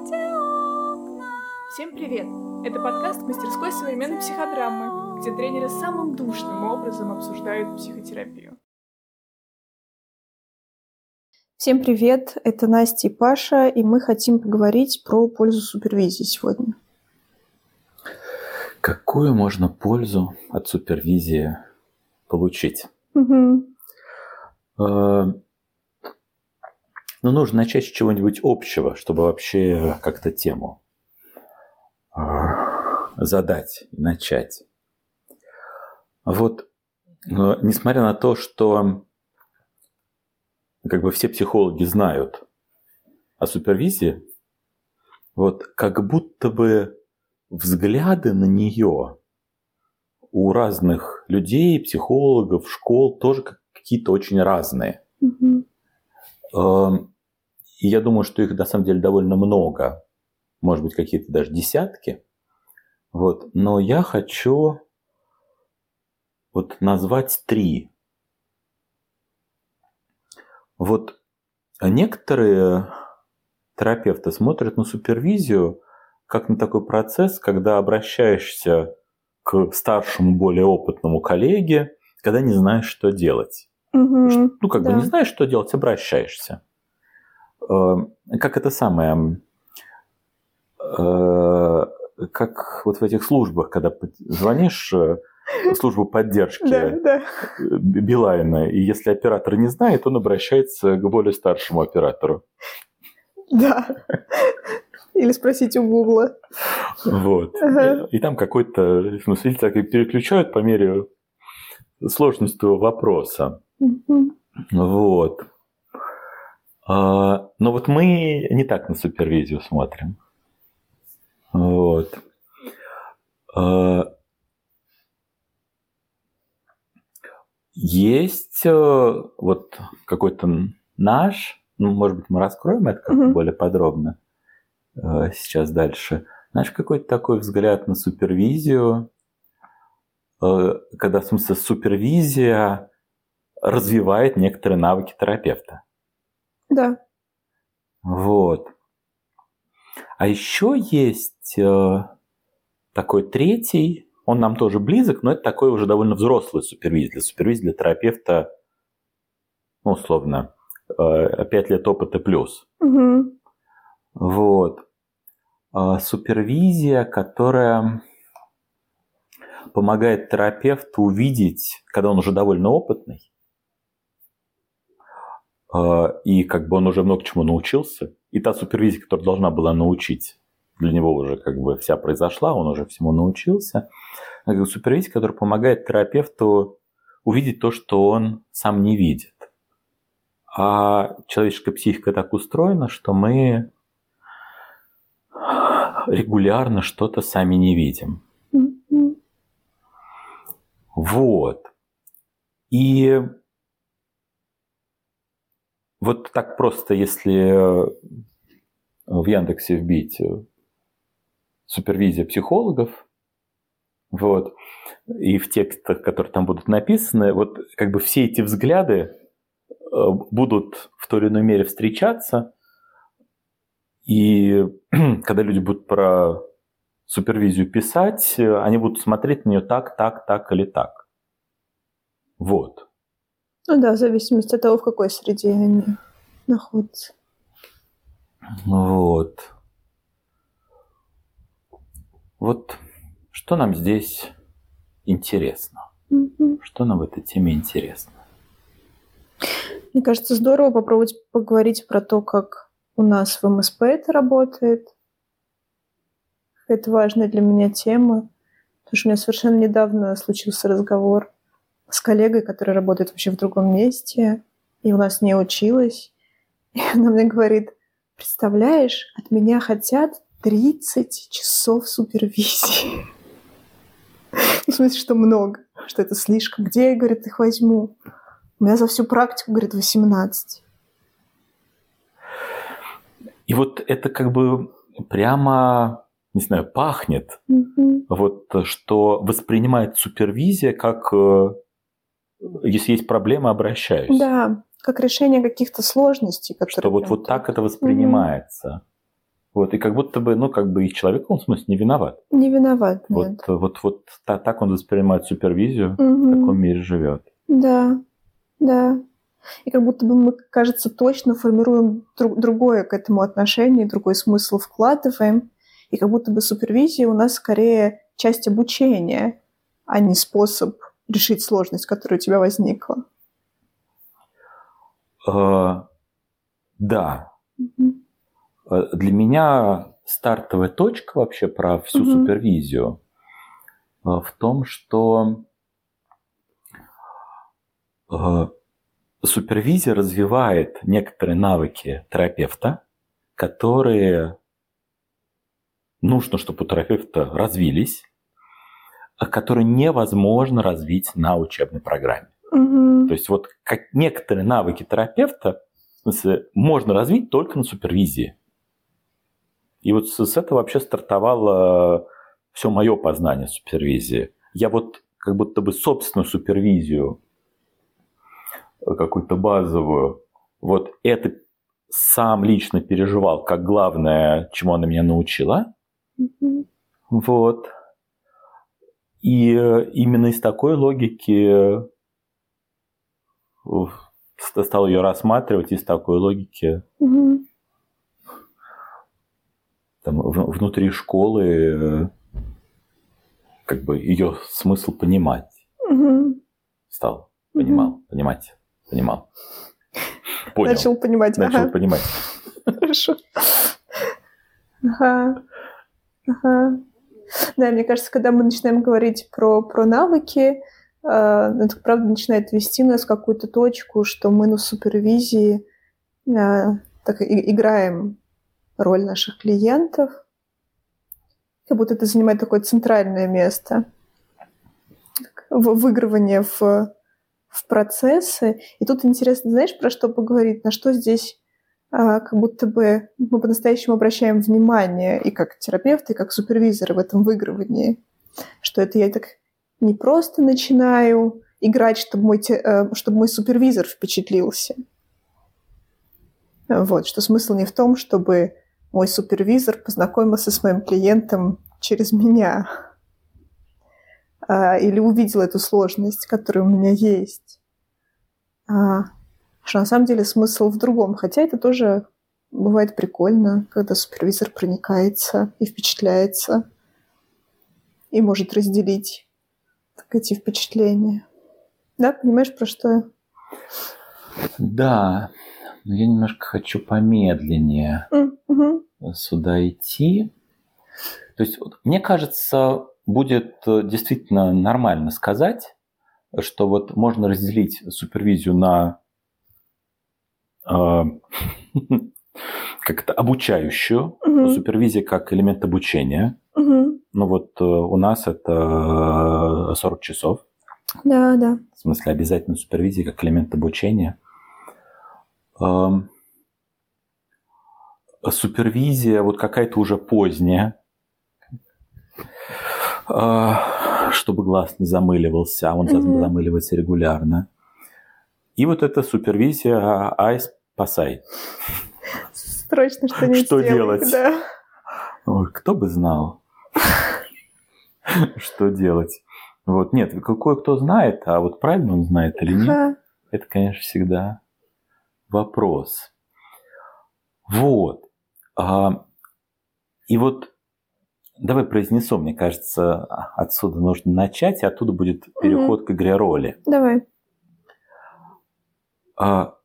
Всем привет! Это подкаст мастерской современной психодрамы, где тренеры самым душным образом обсуждают психотерапию. Всем привет! Это Настя и Паша, и мы хотим поговорить про пользу супервизии сегодня. Какую можно пользу от супервизии получить? Угу. Ну, нужно начать с чего-нибудь общего, чтобы вообще как-то тему а, задать и начать. Вот, несмотря на то, что как бы все психологи знают о супервизии, вот как будто бы взгляды на нее у разных людей, психологов, школ тоже какие-то очень разные. Угу. И я думаю, что их на самом деле довольно много, может быть, какие-то даже десятки. Вот. Но я хочу вот назвать три. Вот некоторые терапевты смотрят на супервизию как на такой процесс, когда обращаешься к старшему, более опытному коллеге, когда не знаешь, что делать. Угу, ну, как да. бы не знаешь, что делать, обращаешься. Э, как это самое, э, как вот в этих службах, когда звонишь э, в службу поддержки Да, да. Билайна, и если оператор не знает, он обращается к более старшему оператору. Да. Или спросить у Гугла. Вот. Ага. И там какой-то, в смысле, так и переключают по мере сложности вопроса. Мгм. Вот. А, Но вот мы не так на супервизию смотрим. Вот. А, Есть э, вот какой-то наш, ну, может быть, мы раскроем это как-то Мгм. более подробно э, сейчас дальше. Наш какой-то такой взгляд на супервизию, э, когда, в смысле, супервизия развивает некоторые навыки терапевта. Да. Вот. А еще есть э, такой третий, он нам тоже близок, но это такой уже довольно взрослый супервизия. Для супервизии для терапевта, ну, условно, э, 5 лет опыта плюс. Мгм. Вот. А, Супервизия, которая помогает терапевту увидеть, когда он уже довольно опытный, и как бы он уже много чему научился, и та супервизия, которая должна была научить, для него уже как бы вся произошла, он уже всему научился. А Супервизия, которая помогает терапевту увидеть то, что он сам не видит. А человеческая психика так устроена, что мы регулярно что-то сами не видим. Вот. И вот так просто, если э, в Яндексе вбить э, супервизия психологов, вот, и в текстах, которые там будут написаны, вот как бы все эти взгляды э, будут в той или иной мере встречаться, и когда люди будут про супервизию писать, они будут смотреть на нее так, так, так или так. Вот. Ну да, в зависимости от того, в какой среде они находятся. Вот. Вот что нам здесь интересно? Мгм. Что нам в этой теме интересно? Мне кажется, здорово попробовать поговорить про то, как у нас в МСП это работает. Это важная для меня тема. Потому что у меня совершенно недавно случился разговор с коллегой, которая работает вообще в другом месте, и у нас не училась. И она мне говорит, представляешь, от меня хотят 30 часов супервизии. В смысле, что много, что это слишком. Где я, говорит, их возьму? У меня за всю практику, говорит, 18. И вот это как бы прямо, не знаю, пахнет, Мгм. вот что воспринимает супервизия как, э, если есть проблема, обращаюсь. Да, как решение каких-то сложностей, которые... Что вот, вот так это воспринимается. Вот, и как будто бы, ну, как бы и человек, он в смысле, не виноват. Не виноват, Вот, нет. вот, вот та- так он воспринимает супервизию, в Мгм. таком мире живет. Да, да. И как будто бы мы, кажется, точно формируем друг- другое к этому отношение, другой смысл вкладываем. И как будто бы супервизия у нас скорее часть обучения, а не способ решить сложность, которая у тебя возникла. Э, Да. Э, Для меня стартовая точка вообще про всю Мгм. супервизию э, в том, что э, супервизия развивает некоторые навыки терапевта, которые нужно, чтобы у терапевта развились, которые невозможно развить на учебной программе. Мгм. То есть вот как некоторые навыки терапевта в смысле, можно развить только на супервизии. И вот с, с этого вообще стартовало все мое познание супервизии. Я вот как будто бы собственную супервизию, э, какую-то базовую, вот это сам лично переживал как главное, чему она меня научила. Мгм. Вот. И э, именно из такой логики ст- стал ее рассматривать, из такой логики Мгм. там, внутри школы э, как бы ее смысл понимать Мгм. стал. Понимал, понимать, понимал. Понял. Начал понимать. Начал ага. понимать. Хорошо. Ага. Ага. Да, мне кажется, когда мы начинаем говорить про, про навыки, э, это правда начинает вести нас в какую-то точку, что мы на супервизии э, так и- играем роль наших клиентов, как будто это занимает такое центральное место в выигрывание в, в процессы. И тут интересно, знаешь, про что поговорить, на что здесь как будто бы мы по-настоящему обращаем внимание и как терапевты, и как супервизоры в этом выигрывании, что это я так не просто начинаю играть, чтобы мой, э, чтобы мой супервизор впечатлился. Вот, что смысл не в том, чтобы мой супервизор познакомился с моим клиентом через меня а, или увидел эту сложность, которая у меня есть. Что на самом деле смысл в другом. Хотя это тоже бывает прикольно, когда супервизор проникается и впечатляется и может разделить так, эти впечатления. Да, понимаешь, про что я? Да, но я немножко хочу помедленнее мгм. сюда идти. То есть, мне кажется, будет э, действительно нормально сказать, что вот можно разделить супервизию на как-то обучающую, Мгм. супервизия как элемент обучения. Мгм. Ну вот э, у нас это 40 часов. Да, да. В смысле, обязательно супервизия как элемент обучения. Супервизия вот какая-то уже поздняя, Э, чтобы глаз не замыливался, а он Мгм. замыливается регулярно. И вот эта супервизия «Ай, спасай». Срочно что-нибудь Что делать? Да. Ой, кто бы знал, что делать. Вот, нет, кое-кто знает, а вот правильно он знает или нет, это, конечно, всегда вопрос. Вот. А, И вот давай произнесу, мне кажется, отсюда нужно начать, и оттуда будет переход к игре роли. Давай. А,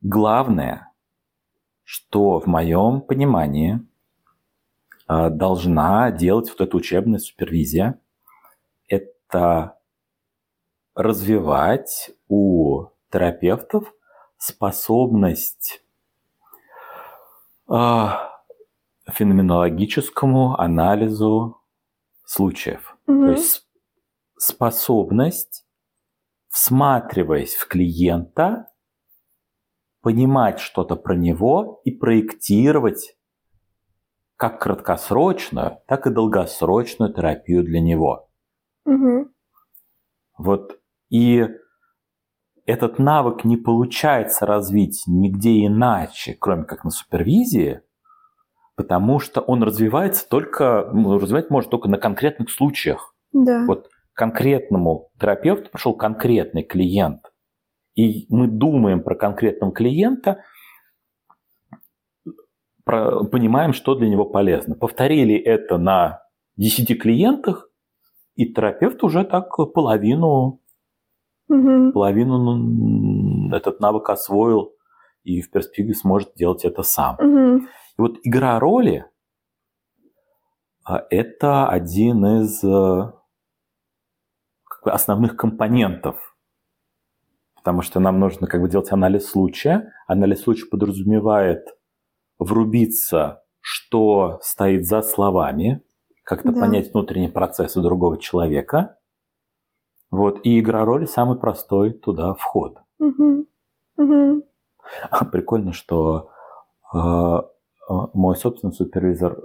Главное, что в моем понимании а, должна делать вот эта учебная супервизия, это развивать у терапевтов способность а, феноменологическому анализу случаев. Мгм. То есть способность, всматриваясь в клиента, понимать что-то про него и проектировать как краткосрочную, так и долгосрочную терапию для него. Мгм. Вот и этот навык не получается развить нигде иначе, кроме как на супервизии, Потому что он развивается только, ну, развивать может только на конкретных случаях. Да. Вот конкретному терапевту пришел конкретный клиент, и мы думаем про конкретного клиента, про, понимаем, что для него полезно. Повторили это на 10 клиентах, и терапевт уже так половину, Мгм. половину ну, этот навык освоил и в перспективе сможет делать это сам. Мгм. И вот игра роли а, – это один из э, основных компонентов. Потому что нам нужно как бы делать анализ случая. Анализ случая подразумевает врубиться, что стоит за словами, как-то Да. понять внутренние процессы другого человека. Вот. И игра роли самый простой туда вход. Мгм. Мгм. Прикольно, что э, э, мой собственный супервизор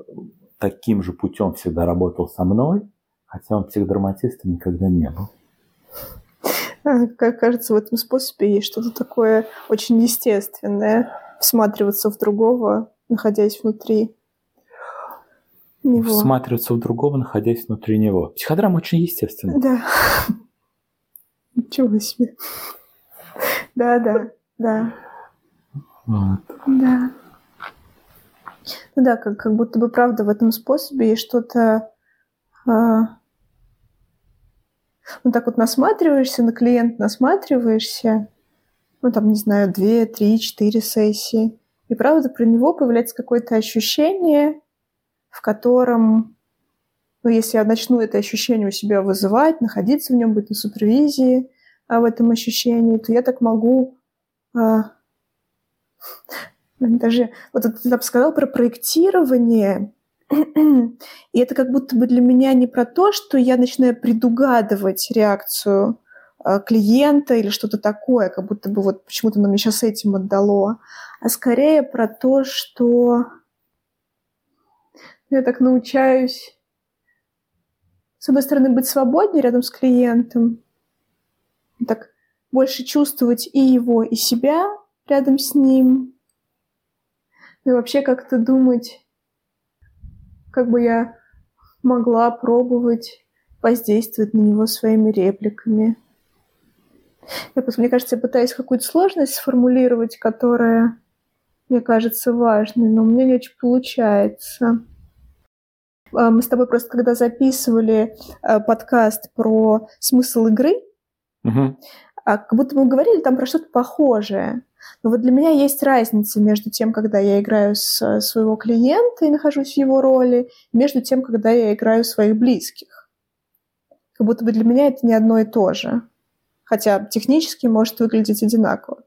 таким же путем всегда работал со мной, хотя он психодраматистом никогда не был. Как кажется, в этом способе есть что-то такое очень естественное. Всматриваться в другого, находясь внутри него. Всматриваться в другого, находясь внутри него. Психодрама очень естественна. Да. Ничего себе. Да, да, да, Вот. да. Ну да, как, как будто бы правда в этом способе есть что-то... а, ну так вот насматриваешься на клиента, насматриваешься, ну там, не знаю, две, три, четыре сессии, и правда про него появляется какое-то ощущение, в котором, ну если я начну это ощущение у себя вызывать, находиться в нем, быть на супервизии а, в этом ощущении, то я так могу а, даже вот ты там сказал про проектирование, и это как будто бы для меня не про то, что я начинаю предугадывать реакцию а, клиента или что-то такое, как будто бы вот почему-то оно мне сейчас этим отдало, а скорее про то, что я так научаюсь, с одной стороны, быть свободнее рядом с клиентом, так больше чувствовать и его, и себя рядом с ним, и вообще как-то думать, как бы я могла пробовать воздействовать на него своими репликами. Я, просто- мне кажется, я пытаюсь какую-то сложность сформулировать, которая мне кажется важной, но у меня не очень получается. А, Мы с тобой просто, когда записывали э, подкаст про смысл игры, а как будто мы говорили там про что-то похожее. Но вот для меня есть разница между тем, когда я играю с э, своего клиента и нахожусь в его роли, между тем, когда я играю своих близких. Как будто бы для меня это не одно и то же. Хотя технически может выглядеть одинаково.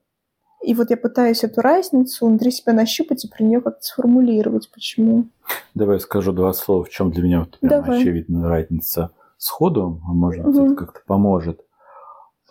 И вот я пытаюсь эту разницу внутри себя нащупать и про нее как-то сформулировать, почему. Давай скажу два слова, в чем для меня вот прям Давай. очевидная разница сходу, а может быть, Мгм. это как-то поможет.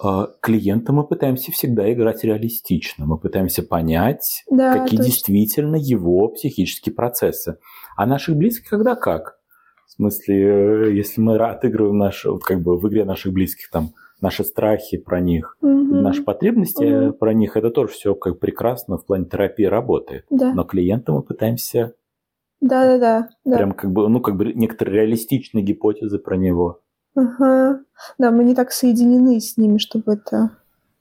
А, Клиента мы пытаемся всегда играть реалистично. Мы пытаемся понять, Да, какие точно. действительно его психические процессы. А наших близких когда как? В смысле, э, если мы отыгрываем наши, вот как бы в игре наших близких там наши страхи про них, Мгм. наши потребности Мгм. про них, это тоже все как прекрасно в плане терапии работает. Да, Но клиента мы пытаемся да, да, да. да. прям как бы, ну, как бы некоторые реалистичные гипотезы про него. Ага. Да, мы не так соединены с ними, чтобы это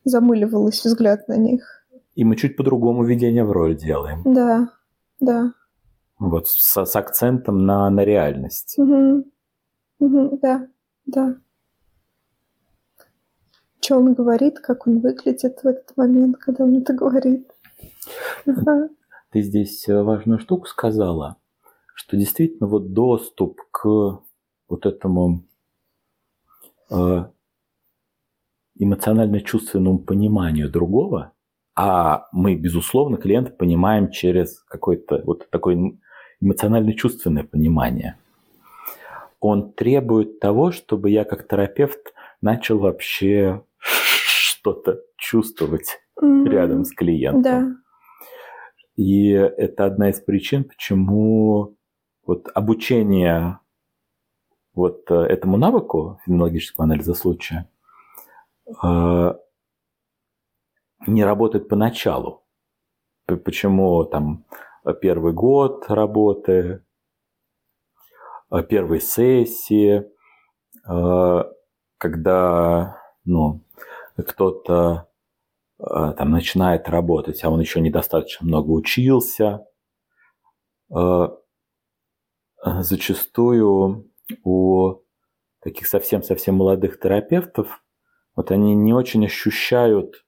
замыливалось взгляд на них. И мы чуть по-другому введение в роль делаем. Да, да. Вот с, с акцентом на, на реальность. Мгм. Мгм, Да, да. Что он говорит, как он выглядит в этот момент, когда он это говорит. Ага. Ты здесь э, важную штуку сказала, что действительно вот доступ к вот этому эмоционально-чувственному пониманию другого, а мы, безусловно, клиента понимаем через какое-то вот такое эмоционально-чувственное понимание. Он требует того, чтобы я как терапевт начал вообще что-то чувствовать Мгм. рядом с клиентом. Да. И это одна из причин, почему вот обучение вот э, этому навыку фенологического анализа случая э, не работает поначалу. Почему там первый год работы, первой сессии, когда ну, кто-то там начинает работать, а он еще недостаточно много учился. Зачастую у таких совсем-совсем молодых терапевтов вот они не очень ощущают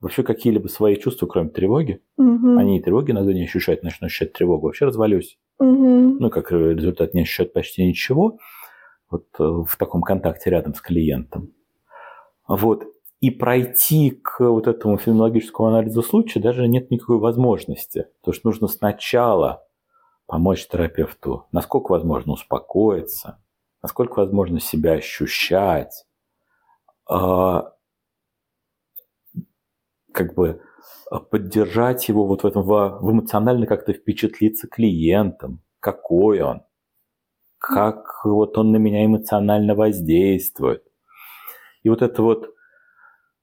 вообще какие-либо свои чувства, кроме тревоги. Мгм. Они и тревоги иногда не ощущают, начнут ощущать тревогу. Вообще развалюсь. Мгм. Ну, как результат, не ощущают почти ничего. Вот э, в таком контакте рядом с клиентом. Вот. И пройти к вот этому феноменологическому анализу случая даже нет никакой возможности. Потому что нужно сначала помочь терапевту, насколько возможно успокоиться, насколько возможно себя ощущать, а, как бы а, поддержать его вот в этом, в, эмоционально как-то впечатлиться клиентом, какой он, как вот он на меня эмоционально воздействует. И вот это вот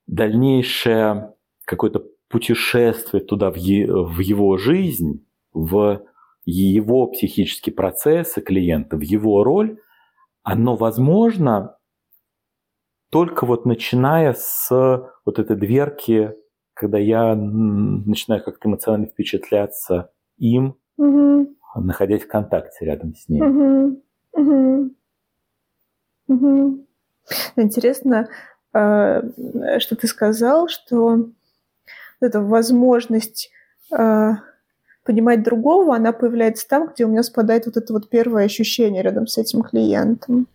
дальнейшее какое-то путешествие туда в, е, в его жизнь, в его психические процессы клиента, в его роль, оно возможно только вот начиная с вот этой дверки, когда я начинаю как-то эмоционально впечатляться им, Мгм. находясь в контакте рядом с ним. Мгм. Мгм. Мгм. Интересно, а, что ты сказал, что эта возможность а, понимать другого, она появляется там, где у меня спадает вот это вот первое ощущение рядом с этим клиентом.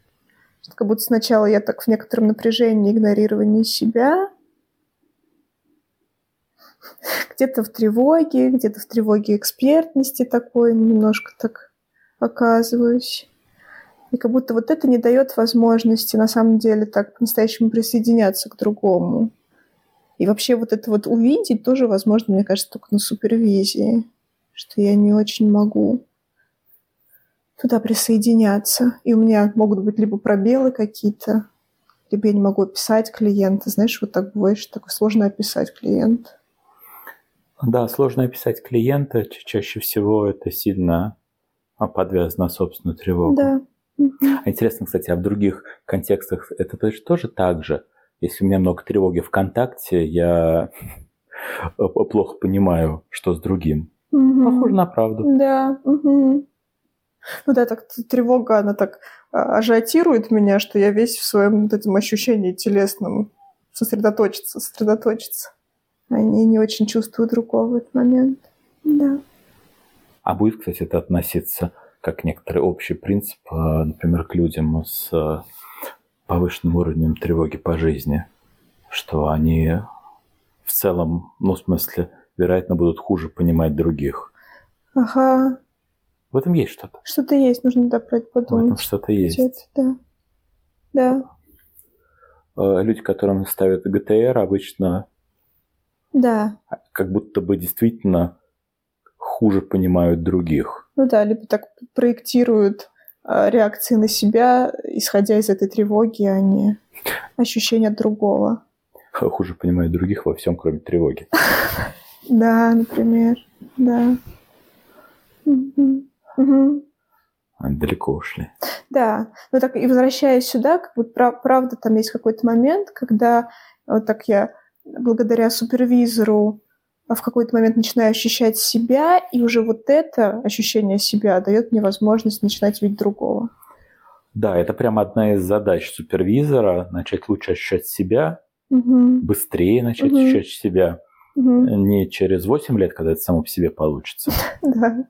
Как будто сначала я так в некотором напряжении, игнорировании себя, где-то в тревоге, где-то в тревоге экспертности такой немножко так оказываюсь. И как будто вот это не дает возможности на самом деле так по-настоящему присоединяться к другому. И вообще вот это вот увидеть тоже возможно, мне кажется, только на супервизии, что я не очень могу туда присоединяться. И у меня могут быть либо пробелы какие-то, либо я не могу описать клиента. Знаешь, вот так бывает, что такое сложно описать клиента. Да, сложно описать клиента. Ча- Чаще всего это сильно а, подвязано на собственную тревогу. Да. А Интересно, кстати, а в других контекстах это то- тоже так же? Если у меня много тревоги ВКонтакте, я плохо понимаю, что с другим. Мгм. Похоже на правду. Да. мгм. Ну да, так тревога, она так а, ажиотирует меня, что я весь в своем вот этом ощущении телесном сосредоточиться, сосредоточиться. А не, очень чувствую другого в этот момент. Да. А будет, кстати, это относиться как некоторый общий принцип, э, например, к людям с э, повышенным уровнем тревоги по жизни, что они в целом, ну, в смысле, вероятно, будут хуже понимать других. Ага. В этом есть что-то. Что-то есть, нужно да, про это В этом подумать. что-то есть. Где-то, Да. Да. Э, Люди, которым ставят ГТР, обычно Да. как будто бы действительно хуже понимают других. Ну да, либо так проектируют а, реакции на себя, исходя из этой тревоги, а не ощущения другого. Хуже понимают других во всем, кроме тревоги. Да, например, да. Они далеко ушли. Да, но так и возвращаясь сюда, как бы прав- правда там есть какой-то момент, когда вот так я благодаря супервизору в какой-то момент начинаю ощущать себя, и уже вот это ощущение себя дает мне возможность начинать видеть другого. Да, это прямо одна из задач супервизора – начать лучше ощущать себя, Мгм. быстрее начать Мгм. ощущать себя, Мгм. не через 8 лет, когда это само по себе получится. Да.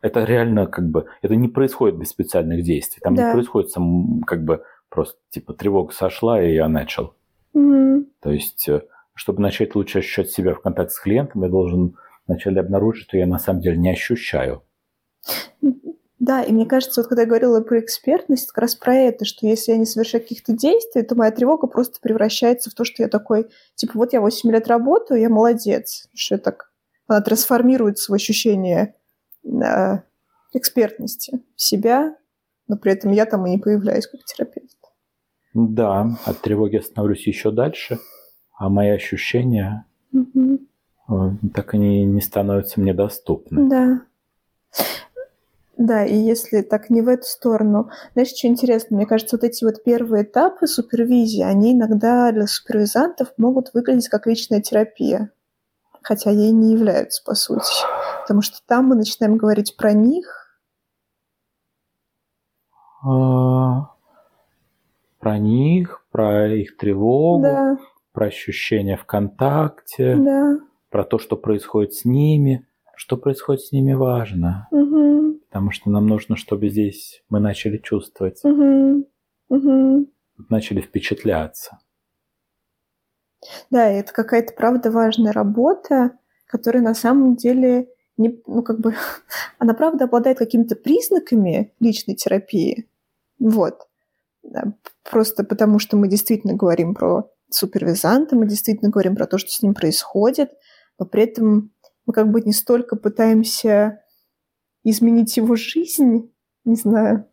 Это реально как бы, это не происходит без специальных действий. Там Да. не происходит сам, как бы просто типа тревога сошла, и я начал. Мгм. То есть, э, чтобы начать лучше ощущать себя в контакте с клиентом, я должен вначале обнаружить, что я на самом деле не ощущаю. Да, и мне кажется, вот когда я говорила про экспертность, как раз про это, что если я не совершаю каких-то действий, то моя тревога просто превращается в то, что я такой, типа, вот я 8 лет работаю, я молодец. Что я так... Она трансформируется в ощущение э, экспертности себя, но при этом я там и не появляюсь как терапевт. Да, от тревоги я становлюсь еще дальше, а мои ощущения э, так они не становятся мне доступны. Да, Да, и если так не в эту сторону. Знаешь, что интересно? Мне кажется, вот эти вот первые этапы супервизии, они иногда для супервизантов могут выглядеть как личная терапия. Хотя ей не являются, по сути. Потому что там мы начинаем говорить про них. А, про них, про их тревогу, Да, про ощущения в контакте, да. про то, что происходит с ними. Что происходит с ними важно, Угу, потому что нам нужно, чтобы здесь мы начали чувствовать, угу, угу. начали впечатляться. Да, это какая-то, правда, важная работа, которая на самом деле не, ну, как бы, она, правда, обладает какими-то признаками личной терапии. Вот. Просто потому, что мы действительно говорим про супервизанта, мы действительно говорим про то, что с ним происходит, но при этом мы как бы не столько пытаемся изменить его жизнь, не знаю,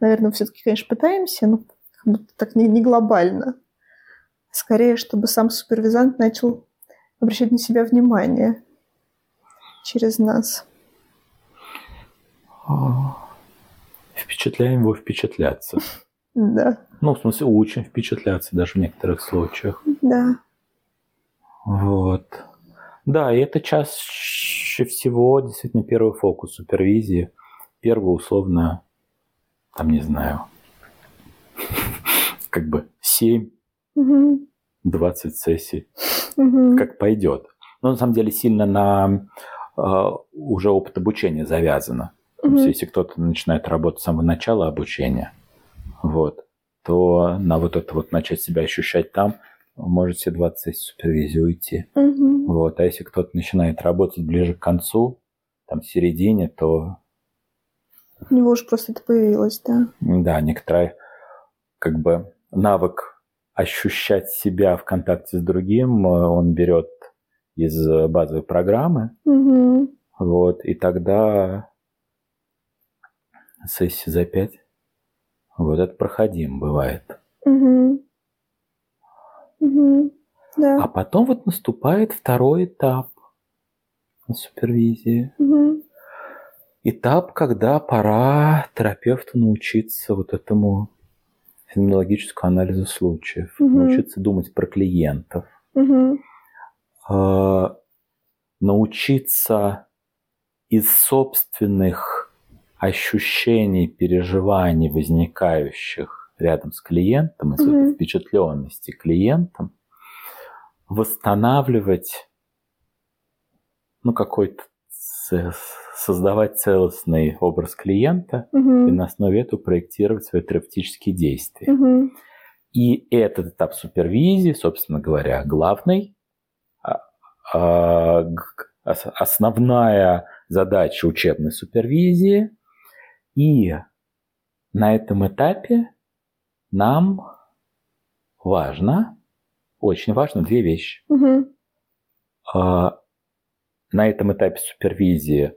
наверное, все-таки, конечно, пытаемся, но как будто так не, не глобально. Скорее, чтобы сам супервизант начал обращать на себя внимание через нас. А, Впечатляем его впечатляться. Да, Ну, в смысле, учим впечатляться даже в некоторых случаях. да. Вот. Да, и это чаще всего действительно первый фокус супервизии. Первый, условно, там, не знаю, как бы 7-20 Мгм, сессий, мгм. как пойдет. Но на самом деле сильно на э, уже опыт обучения завязано. То есть, Мгм. если кто-то начинает работать с самого начала обучения, вот, то на вот это вот начать себя ощущать там, может все 20 сессий супервизии уйти. Мгм. Вот. А если кто-то начинает работать ближе к концу, там, середине, то, У него уже просто это появилось, да. да, некоторый, как бы, навык ощущать себя в контакте с другим, э, он берет из базовой программы, Мгм. вот, и тогда сессии за пять, вот это проходим бывает. Мгм. Мгм. Да. А потом вот наступает второй этап на супервизии. Мгм. Этап, когда пора терапевту научиться вот этому феноменологическому анализу случаев, Мгм. научиться думать про клиентов, Мгм. э, научиться из собственных ощущений, переживаний, возникающих рядом с клиентом, из этой впечатленности клиентом, восстанавливать ну, какой-то создавать целостный образ клиента и Мгм. на основе этого проектировать свои терапевтические действия. Мгм. И этот этап супервизии, собственно говоря, главный, а, а, основная задача учебной супервизии. И на этом этапе нам важно, очень важно две вещи. Мгм. А, На этом этапе супервизии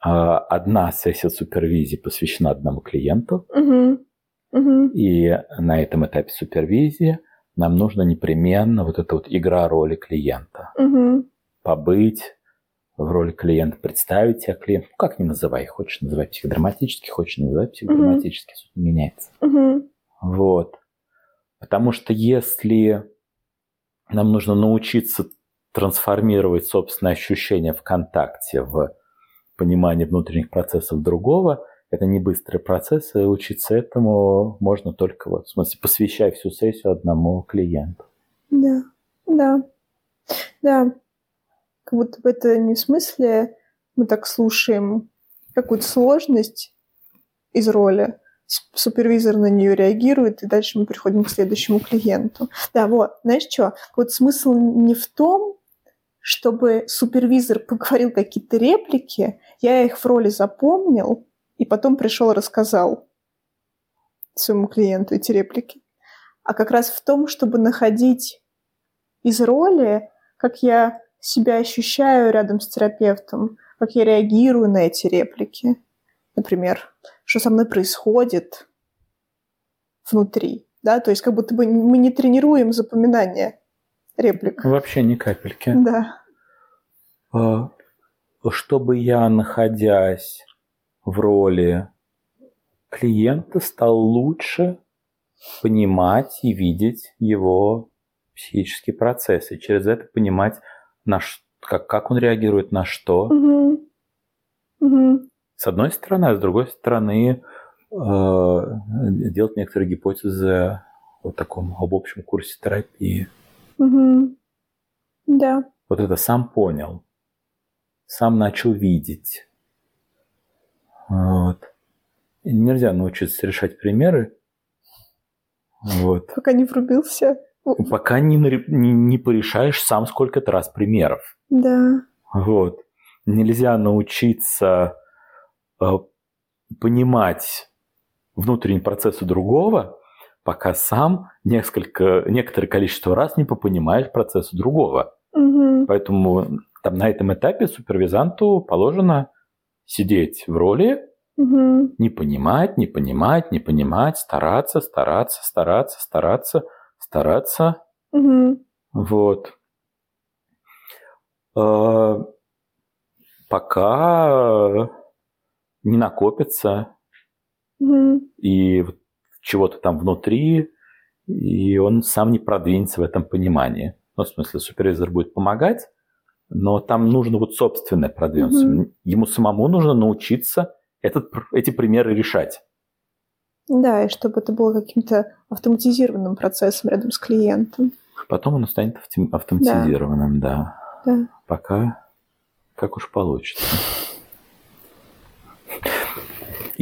а, одна сессия супервизии посвящена одному клиенту, Мгм. Мгм. и на этом этапе супервизии нам нужно непременно вот эта вот игра роли клиента. Мгм. Побыть в роли клиента, представить себя клиенту, ну, как ни называй, хочешь называть психодраматически, хочешь называть психодраматически, суть не меняется. Мгм. Вот. Потому что если нам нужно научиться трансформировать собственное ощущение в контакте, в понимание внутренних процессов другого, это не быстрый процесс, и учиться этому можно только вот, в смысле, посвящая всю сессию одному клиенту. Да. Да. Да. Как будто бы это не в смысле мы так слушаем какую-то сложность из роли, супервизор на нее реагирует, и дальше мы приходим к следующему клиенту. Да, вот, знаешь что? Вот смысл не в том, чтобы супервизор поговорил какие-то реплики, я их в роли запомнил, и потом пришел и рассказал своему клиенту эти реплики. А как раз в том, чтобы находить из роли, как я себя ощущаю рядом с терапевтом, как я реагирую на эти реплики. Например, что со мной происходит внутри. Да? То есть как будто бы мы не тренируем запоминание реплик. Вообще ни капельки. Да. А, чтобы я, находясь в роли клиента, стал лучше понимать и видеть его психические процессы, и через это понимать, на ш... как, как он реагирует на что. Мгм. Мгм. С одной стороны, а с другой стороны, э, делать некоторые гипотезы о таком об общем курсе терапии. Мгм. Да. Вот это сам понял, сам начал видеть. Вот. И нельзя научиться решать примеры, вот. Пока не врубился. пока не, не, не порешаешь сам сколько-то раз примеров. Да. Вот. Нельзя научиться понимать внутренний процесс у другого, пока сам несколько, некоторое количество раз не попонимаешь процесс у другого. Мгм. Поэтому там, на этом этапе супервизанту положено сидеть в роли, Мгм. не понимать, не понимать, не понимать, стараться, стараться, стараться, стараться, стараться. Мгм. Вот. Э, Пока не накопится Мгм. и чего-то там внутри, и он сам не продвинется в этом понимании. Ну, в смысле, супервизор будет помогать, но там нужно вот собственное продвинуться. Мгм. Ему самому нужно научиться этот, эти примеры решать. Да, и чтобы это было каким-то автоматизированным процессом рядом с клиентом. Потом он станет автоматизированным, да. Да. Пока как уж получится.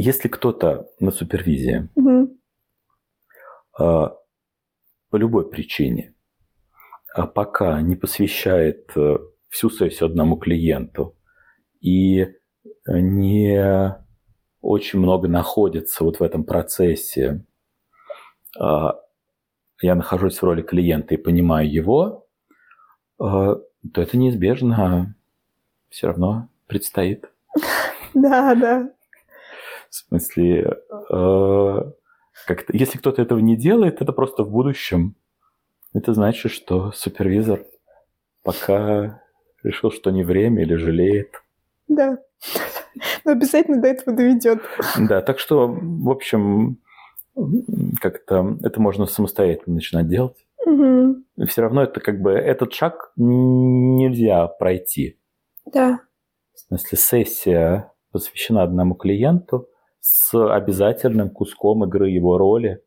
Если кто-то на супервизии а, по любой причине а пока не посвящает э, всю сессию одному клиенту и не очень много находится вот в этом процессе, а, я нахожусь в роли клиента и понимаю его, то это неизбежно все равно предстоит. Да, да. В смысле, э, как-то, если кто-то этого не делает, это просто в будущем. Это значит, что супервизор пока решил, что не время или жалеет. Да. Но обязательно до этого доведет. Да, так что, в общем, как-то это можно самостоятельно начинать делать. Мгм. Все равно это как бы этот шаг нельзя пройти. Да. В смысле, сессия посвящена одному клиенту с обязательным куском игры его роли.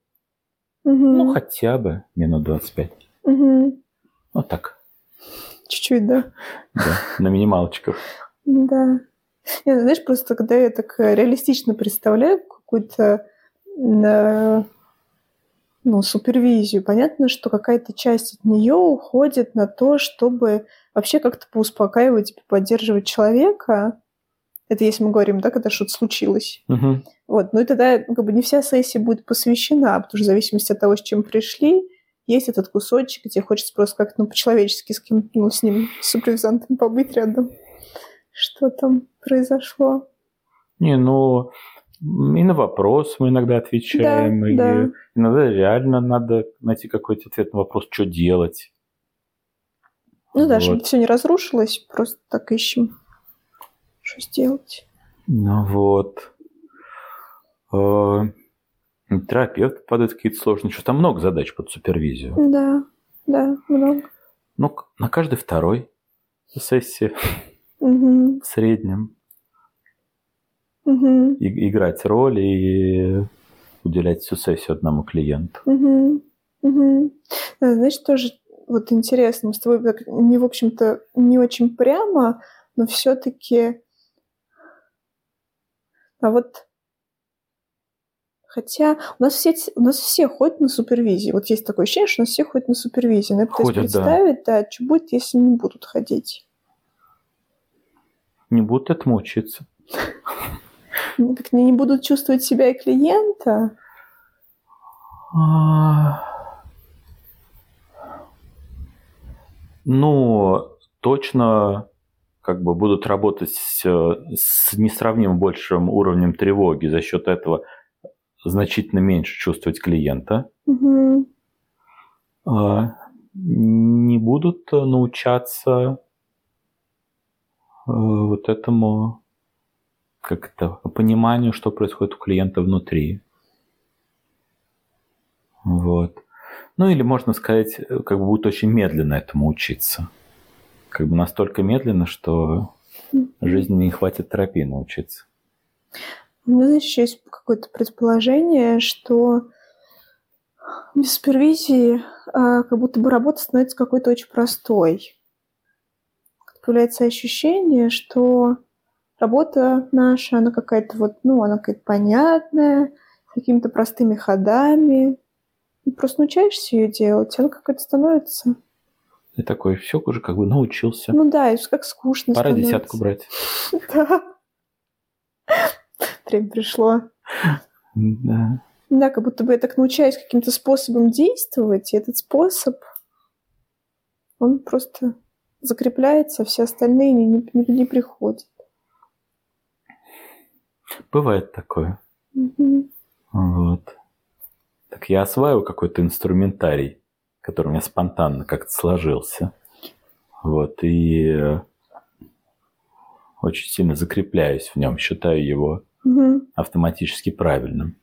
Мгм. Ну, хотя бы минут 25. Мгм. Ну, так, Чуть-чуть, да. да, на минималочках. Да. Не, знаешь, просто когда я так э, реалистично представляю какую-то э, ну, супервизию, понятно, что какая-то часть от нее уходит на то, чтобы вообще как-то поуспокаивать и поддерживать человека. Это если мы говорим, да, когда что-то случилось. Мгм. Вот. Ну и тогда ну, как бы не вся сессия будет посвящена, потому что в зависимости от того, с чем пришли, есть этот кусочек, где хочется просто как-то ну, по-человечески с кем ну, с ним, с супервизантом побыть рядом. Что там произошло? Не, ну, и на вопрос мы иногда отвечаем, Да, и да. иногда реально надо найти какой-то ответ на вопрос, что делать. Ну да, Вот. чтобы все не разрушилось, просто так ищем, что сделать. Ну вот. Э, Терапевт падает какие-то сложности. Там много задач под супервизию. Да, да, много. Ну, на каждой второй сессии в среднем и- играть роль и уделять всю сессию одному клиенту. Да, Знаешь, тоже вот интересно, мы с тобой не, в общем-то, не очень прямо, но все-таки... А вот Хотя у нас все, у нас все ходят на супервизии. Вот есть такое ощущение, что у нас все ходят на супервизии. Но я пытаюсь Ходят, да. представить, да. что будет, если не будут ходить. Не будут этому учиться. Ну, Так не будут чувствовать себя и клиента. А, Ну, точно как бы будут работать с, несравнимо большим уровнем тревоги, за счет этого значительно меньше чувствовать клиента. А, Не будут научаться вот этому как-то пониманию, что происходит у клиента внутри. Вот. Ну или можно сказать, как бы будет очень медленно этому учиться. Как бы настолько медленно, что жизни не хватит терапии научиться. У меня, знаешь, еще есть какое-то предположение, что без супервизии а, как будто бы работа становится какой-то очень простой. Появляется ощущение, что работа наша, она какая-то вот, ну, она какая-то понятная, с какими-то простыми ходами. И просто научаешься ее делать, она какая-то становится. И такой, все, уже как бы научился. Ну да, и как скучно Пора становится. десятку брать. Да. Время пришло. Да. Да, как будто бы я так научаюсь каким-то способом действовать, и этот способ, он просто закрепляется, а все остальные не, не, не приходят. Бывает такое. Мгм. Вот. Так я осваиваю какой-то инструментарий, который у меня спонтанно как-то сложился. Вот. И э, очень сильно закрепляюсь в нем, считаю его Мгм. автоматически правильным.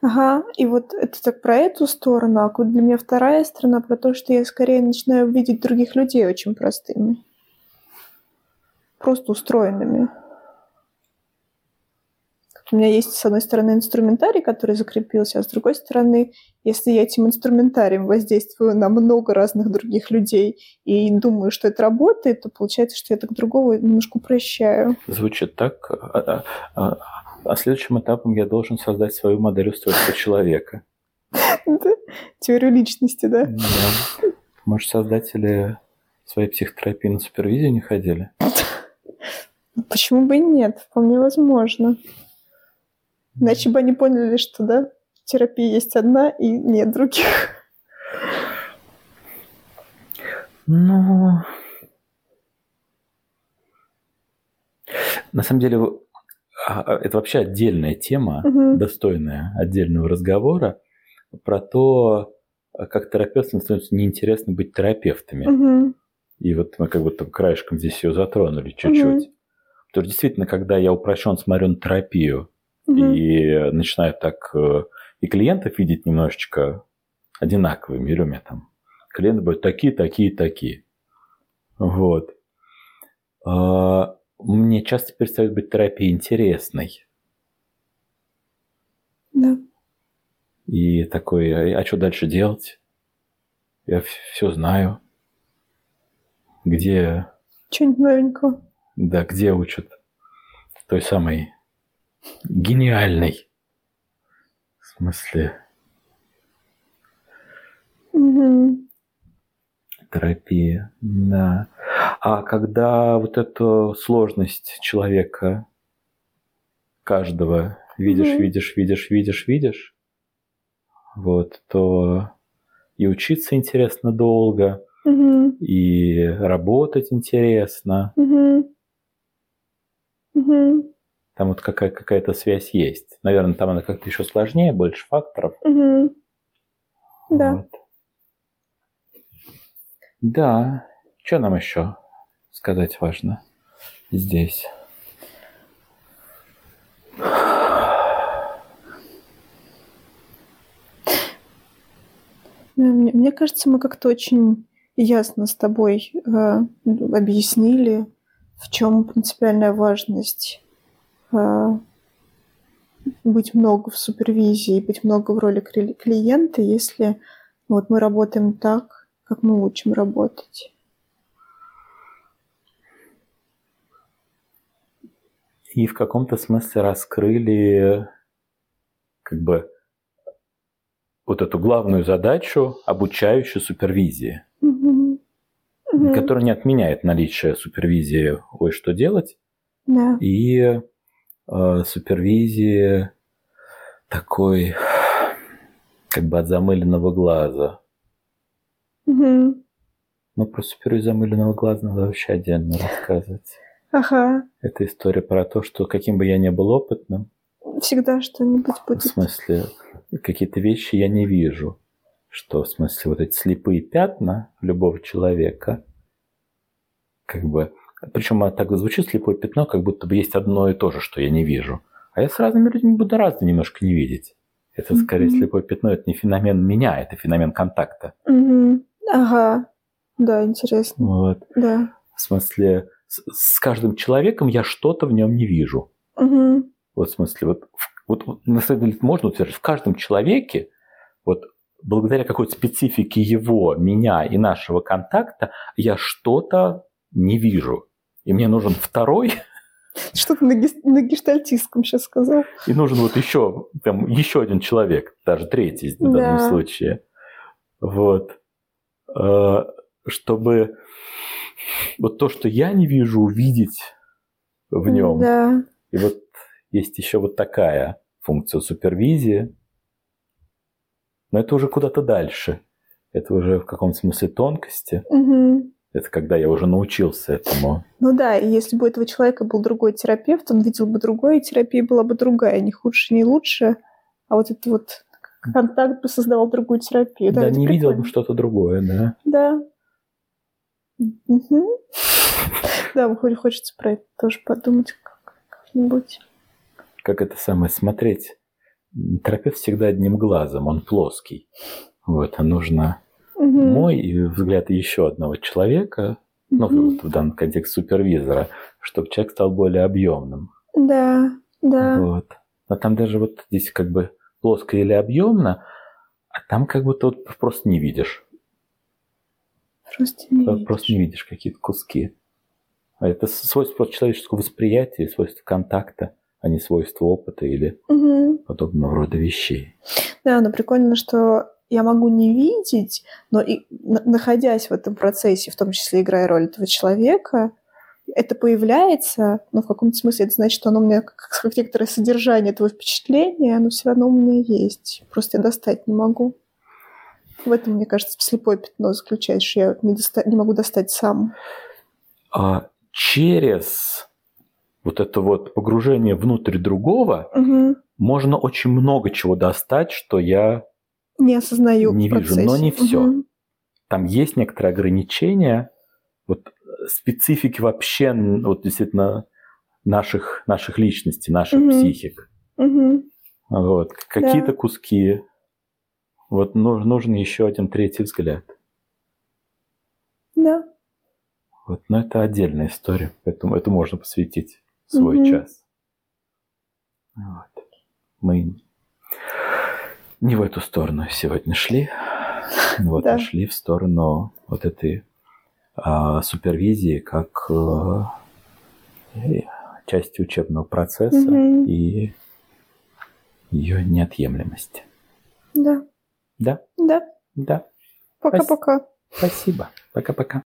Ага, и вот это так про эту сторону, а вот для меня вторая сторона про то, что я скорее начинаю видеть других людей очень простыми. Просто устроенными. У меня есть, с одной стороны, инструментарий, который закрепился, а с другой стороны, если я этим инструментарием воздействую на много разных других людей и думаю, что это работает, то получается, что я так другого немножко упрощаю. Звучит так. А, а- а- а следующим этапом я должен создать свою модель устройства человека. Да? Теорию личности, да? Да. Может, создатели своей психотерапии на супервизию не ходили? Почему бы и нет? Вполне возможно. Иначе бы они поняли, что да, терапия есть одна и нет других. Ну, на самом деле, а, а, это вообще отдельная тема, Мгм. достойная отдельного разговора, про то, а, как терапевтам становится неинтересно быть терапевтами. Мгм. И вот мы как будто краешком здесь ее затронули чуть-чуть. Потому что действительно, когда я упрощен смотрю на терапию Мгм. и начинаю так э, и клиентов видеть немножечко одинаковыми, или там клиенты будут такие, такие, такие. Вот. А, Мне часто перестает быть терапия интересной. Да. И такой, а, что дальше делать? Я все знаю. Где, Что-нибудь новенького. да, где учат той самой гениальной, в смысле, Мгм. терапии, да. А когда вот эту сложность человека, каждого, видишь, Мгм. видишь, видишь, видишь, видишь, вот, то и учиться интересно долго, Мгм. и работать интересно. Мгм. Мгм. Там вот какая- какая-то связь есть. Наверное, там она как-то еще сложнее, больше факторов. Да. Вот. Да. Что нам еще сказать важно здесь? Да, Мне, кажется, мы как-то очень ясно с тобой э, объяснили, в чем принципиальная важность быть много в супервизии, быть много в роли кли- клиента, если вот мы работаем так, как мы учим работать. И в каком-то смысле раскрыли как бы вот эту главную задачу обучающей супервизии, Мгм. Мгм. которая не отменяет наличие супервизии ой, что делать, Да. и супервизии такой как бы от замыленного глаза. Мгм. Ну, про супервизию замыленного глаза надо вообще отдельно рассказывать. Ага. Это история про то, что каким бы я ни был опытным, Всегда что-нибудь в будет. смысле, какие-то вещи я не вижу. Что, в смысле, вот эти слепые пятна любого человека, как бы, Причем так звучит слепое пятно, как будто бы есть одно и то же, что я не вижу. А я с разными людьми буду разно немножко не видеть. Это скорее Мгм. слепое пятно, это не феномен меня, это феномен контакта. Мгм. Ага. Да, интересно. Вот. Да. В смысле, с, с каждым человеком я что-то в нем не вижу. Мгм. Вот в смысле, вот, вот на самом деле можно утверждать, в каждом человеке, вот благодаря какой-то специфике его, меня и нашего контакта, я что-то не вижу. И мне нужен второй, Что ты на, гес- на гештальтистском сейчас сказал? и нужен вот еще, там, еще один человек, даже третий в данном Да. случае. Вот. Э, Чтобы вот то, что я не вижу, увидеть в нем. Да. И вот есть еще вот такая функция супервизии. Но это уже куда-то дальше. Это уже в каком-то смысле тонкости. Мгм. Это когда я уже научился этому. Ну да, и если бы у этого человека был другой терапевт, он видел бы другое, и терапия была бы другая, не худше, не лучше. А вот это вот контакт бы создавал другую терапию. Да, Да, не видел бы прикольно. что-то другое, да. Да. Мгм. Да, хочется про это тоже подумать как- как-нибудь. Как это самое смотреть. Терапевт всегда одним глазом, он плоский. Вот, а нужно Мгм. мой взгляд еще одного человека, ну, Мгм. вот в данном контексте супервизора, чтобы человек стал более объемным. Да, да. Вот. Но там даже вот здесь как бы плоско или объемно, а там как будто вот просто не видишь. Просто не Просто- видишь. Просто не видишь какие-то куски. А это свойство просто человеческого восприятия, свойство контакта, а не свойство опыта или Мгм. подобного рода вещей. Да, но прикольно, что я могу не видеть, но и на- находясь в этом процессе, в том числе играя роль этого человека, это появляется, но в каком-то смысле это значит, что оно у меня как, как некоторое содержание этого впечатления, оно все равно у меня есть. Просто я достать не могу. В этом, мне кажется, слепое пятно заключается, что я не, доста- не могу достать сам. А через вот это вот погружение внутрь другого Мгм. можно очень много чего достать, что я Не осознаю. Не вижу, процессе. но не всё. Мгм. там есть некоторые ограничения, вот э, специфики вообще, вот действительно наших, наших личностей, наших Мгм. психик. Мгм. Вот. Какие-то куски. Вот ну- нужен еще один третий взгляд. Да. Вот. Но это отдельная история, поэтому это можно посвятить свой Мгм. час. Вот. Мы не в эту сторону сегодня шли, вот, Да. шли в сторону вот этой а, супервизии как а, части учебного процесса Мгм. и ее неотъемлемости. Да. Да, Да. да. Пока-пока. Спасибо. Пока-пока.